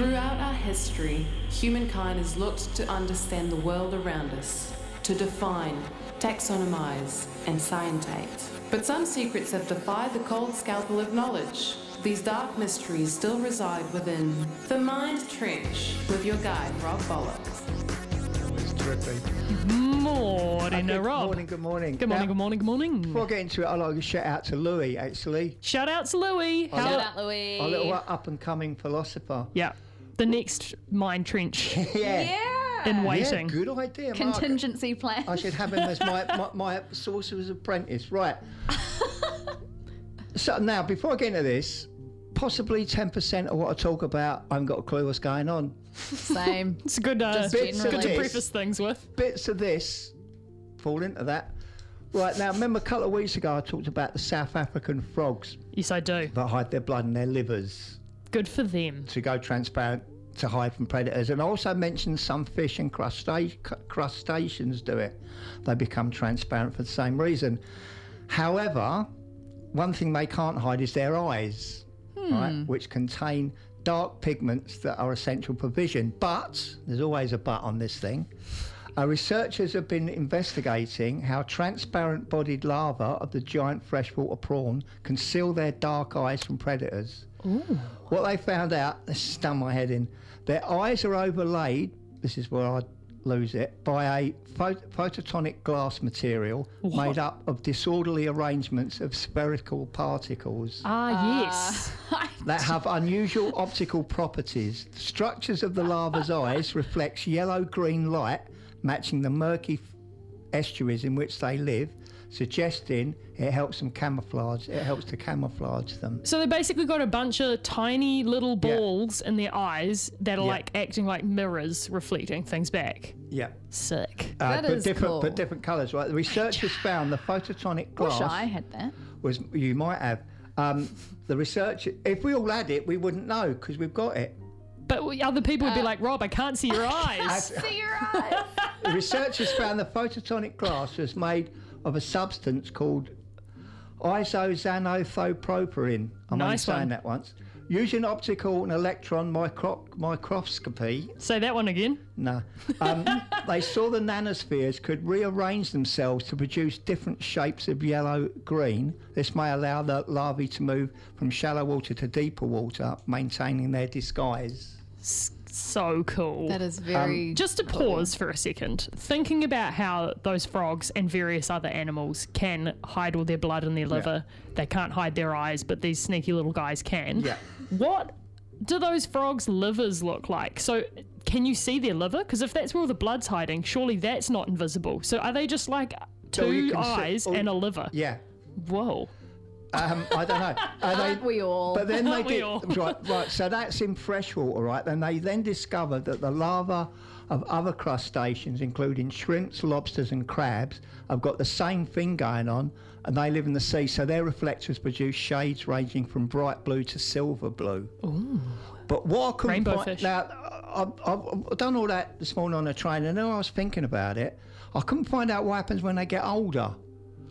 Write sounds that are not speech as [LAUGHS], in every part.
Throughout our history, humankind has looked to understand the world around us, to define, taxonomize, and scientate. But some secrets have defied the cold scalpel of knowledge. These dark mysteries still reside within the Mind Trench with your guide, Rob Bollocks. It's terrific. Morning, good Rob. morning, good morning. Good morning, Now, good morning, good morning. Before I get into it, I'd like to shout out to Louis, actually. Shout out to Louis. How- Shout out, Louis. Our little up and coming philosopher. Yeah, the next Mind Trench [LAUGHS] Yeah. Yeah. in Yeah, waiting. good idea. Mark. Contingency plan. I should have him as my, [LAUGHS] my, my sorcerer's apprentice. Right. so now, before I get into this, possibly 10% of what I talk about, I haven't got a clue what's going on. Same. It's a good, uh, Just good to preface things with. Bits of this fall into that. Right, now, remember a couple of weeks ago I talked about the South African frogs Yes, I do. that hide their blood in their livers. Good for them. to go transparent to hide from predators. And I also mentioned some fish and crusta- crustaceans do it. They become transparent for the same reason. However, one thing they can't hide is their eyes, right, which contain dark pigments that are essential for vision. But there's always a but on this thing. Uh, researchers have been investigating how transparent bodied larvae of the giant freshwater prawn conceal their dark eyes from predators. What they found out, this stung my head in, their eyes are overlaid, this is where I lose it, by a pho- photonic glass material made up of disorderly arrangements of spherical particles. Ah, yes. [LAUGHS] that have unusual optical properties. The structures of the larva's [LAUGHS] eyes reflects yellow-green light, matching the murky f- estuaries in which they live, suggesting it helps them camouflage. It helps to camouflage them. So they basically got a bunch of tiny little Yeah. balls in their eyes that are Yeah. like acting like mirrors, reflecting things back. Yeah. Sick. Uh, That but is different, cool. but different colours, right? The researchers found the photonic glass Wish I had that. was you might have. Um, the research, if we all had it, we wouldn't know because we've got it. But we- other people would be Uh, like, Rob, I can't see your [LAUGHS] eyes. I See your eyes. [LAUGHS] Researchers found the photonic glass was made of a substance called isoxanthopropyrin. I'm only Nice saying one. that once. Using optical and electron micro- microscopy, Say that one again. no, um, [LAUGHS] they saw the nanospheres could rearrange themselves to produce different shapes of yellow green. This may allow the larvae to move from shallow water to deeper water, maintaining their disguise. So cool. That is very. Um, just to pause for a second, thinking about how those frogs and various other animals can hide all their blood in their liver. They can't hide their eyes, but these sneaky little guys can. Yeah. What do those frogs' livers look like? So, can you see their liver? Because if that's where all the blood's hiding, surely that's not invisible. So, are they just like So you two see- eyes oh, and a liver? Yeah, Whoa. Um, I don't know. [LAUGHS] They- Aren't we all? But then they did, all? right, right. So that's in freshwater, right? And they then discovered that the larvae of other crustaceans, including shrimps, lobsters, and crabs, have got the same thing going on, and they live in the sea. So their reflectors produce shades ranging from bright blue to silver blue. Ooh. But what I couldn't Rainbow find, fish. now, I've, I've, I've done all that this morning on the train, and then I was thinking about it. I couldn't find out what happens when they get older.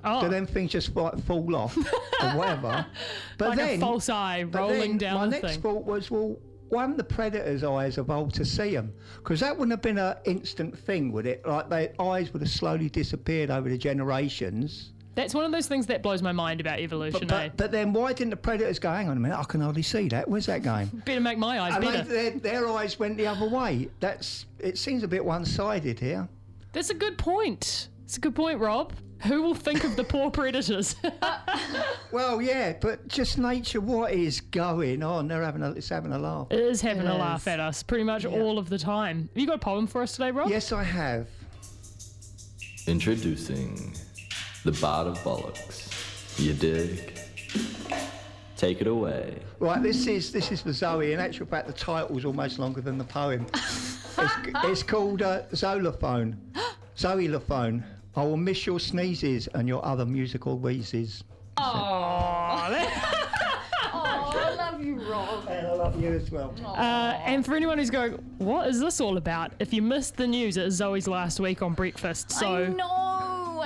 Oh, Do them things just like fall off or whatever? [LAUGHS] But like then, a false eye but rolling then down my next thing. thought was, well, why the predator's eyes evolved to see them? Because that wouldn't have been an instant thing, would it? Like their eyes would have slowly disappeared over the generations. That's one of those things that blows my mind about evolution, But, eh? but, but then why didn't the predators go, hang on a minute, I can hardly see that. Where's that going? [LAUGHS] Better make my eyes and they, their, their eyes went the other way. That's It seems a bit one-sided here. That's a good point. It's a good point, Rob. Who will think of the poor [LAUGHS] predators? [LAUGHS] Well, yeah, but just nature, what is going on? They're having a, it's having a laugh. It is having It a laugh at us pretty much all of the time. Have you got a poem for us today, Rob? Yes, I have. Introducing the Bard of Bollocks. You dig? Take it away. Right, this is this is for Zoe. In actual fact, the title's almost longer than the poem. It's, it's called uh, Zolaphone. Zoelophone. [GASPS] I will miss your sneezes and your other musical wheezes. Aw, that- Oh, I love you, Rob. And I love you as well. uh, and for anyone who's going, what is this all about? If you missed the news, it was Zoe's last week on breakfast. So I know.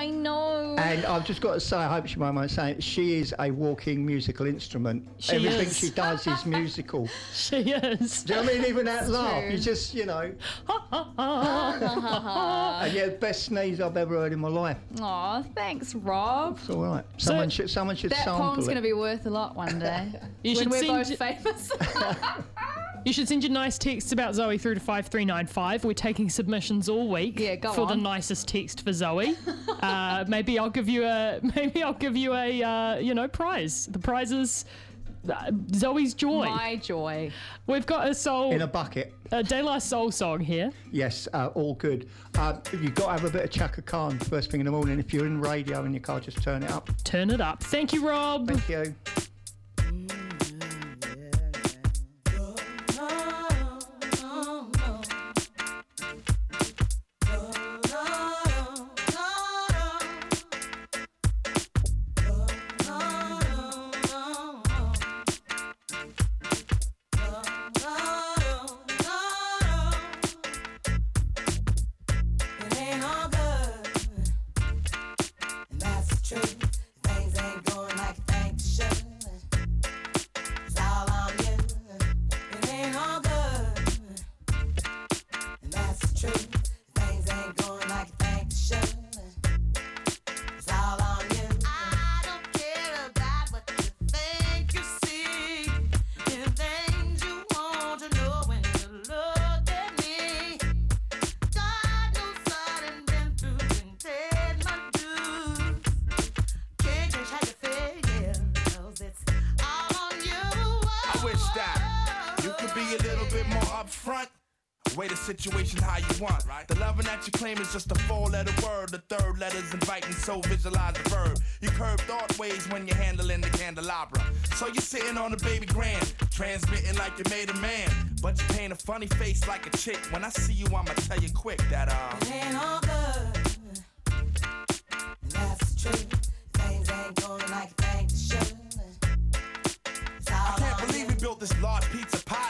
I know. And I've just got to say, I hope she won't mind saying, it, she is a walking musical instrument. She Everything is. she does is musical. [LAUGHS] She is. Do you know what I mean? Even that laugh, true. you just, you know. Ha ha ha And yeah, best sneeze I've ever heard in my life. Aw, thanks, Rob. It's all right. Someone should, someone should That sample poem's it. going to be worth a lot one day. [LAUGHS] You when should we're send both it- famous. [LAUGHS] You should send your nice texts about Zoe through to 5395. We're taking submissions all week Yeah, go for the nicest text for Zoe. [LAUGHS] uh, maybe I'll give you a [LAUGHS] maybe I'll give you a uh, you know prize. The prize is uh, Zoe's joy. My joy. We've got a soul in a bucket. a De La Soul song here. Yes, uh, all good. Uh, you've got to have a bit of Chaka Khan first thing in the morning. If you're in radio in your car, just turn it up. Turn it up. Thank you, Rob. Thank you. Way the situation how you want. The loving that you claim is just a four letter word. The third letter's inviting, so visualize the verb. You curve thought ways when you're handling the candelabra. So you're sitting on a baby grand, transmitting like you made a man. But you paint a funny face like a chick. When I see you, I'ma tell you quick that, uh. It ain't all good. That's the truth.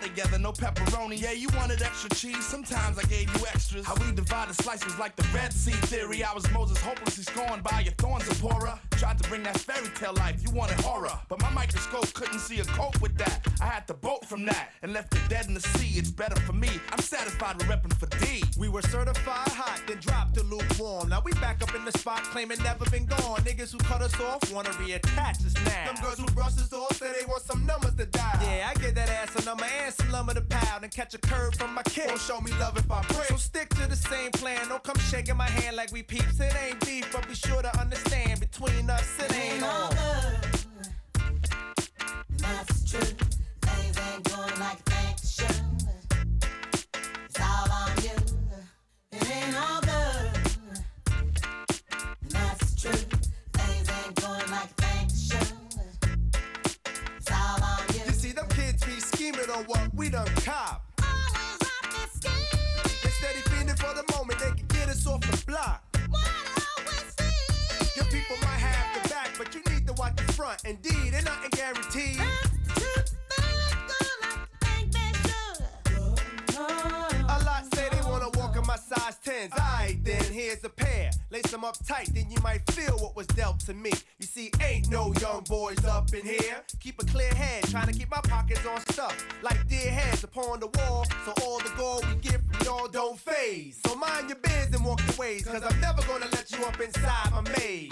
Together, no pepperoni. Yeah, you wanted extra cheese. Sometimes I gave you extras. How we divided slices like the Red Sea theory. I was Moses, hopelessly scorned by your thorns, Zipporah. Tried to bring that fairy tale life. You wanted horror, but my microscope couldn't see a cope with that. I had to bolt from that and left it dead in the sea. It's better for me. I'm satisfied with repping for D. We were certified hot, then dropped to lukewarm. Now we back up in the spot, claiming never been gone. Niggas who cut us off wanna reattach us now. Them girls who brush us off say they want some numbers to dial. Yeah, I get that ass a number and some lumber to pound and catch a curve from my kid. Don't show me love if I break. So stick to the same plan. Don't come shaking my hand like we peeps. It ain't beef, but be sure to understand between us it ain't that's the tight, then you might feel what was dealt to me. You see, ain't no young boys up in here. Keep a clear head, trying to keep my pockets on stuff. Like dear heads upon the wall, so all the gold we get from y'all don't phase. So mind your biz and walk your ways, cause I'm never gonna let you up inside my maze.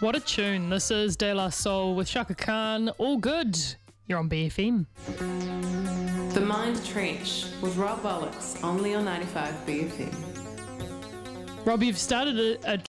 What a tune. This is De La Soul with Chaka Khan. All good. You're on BFM. The Mind Trench with Rob Bollocks, only on 95 BFM. Rob, you've started a, a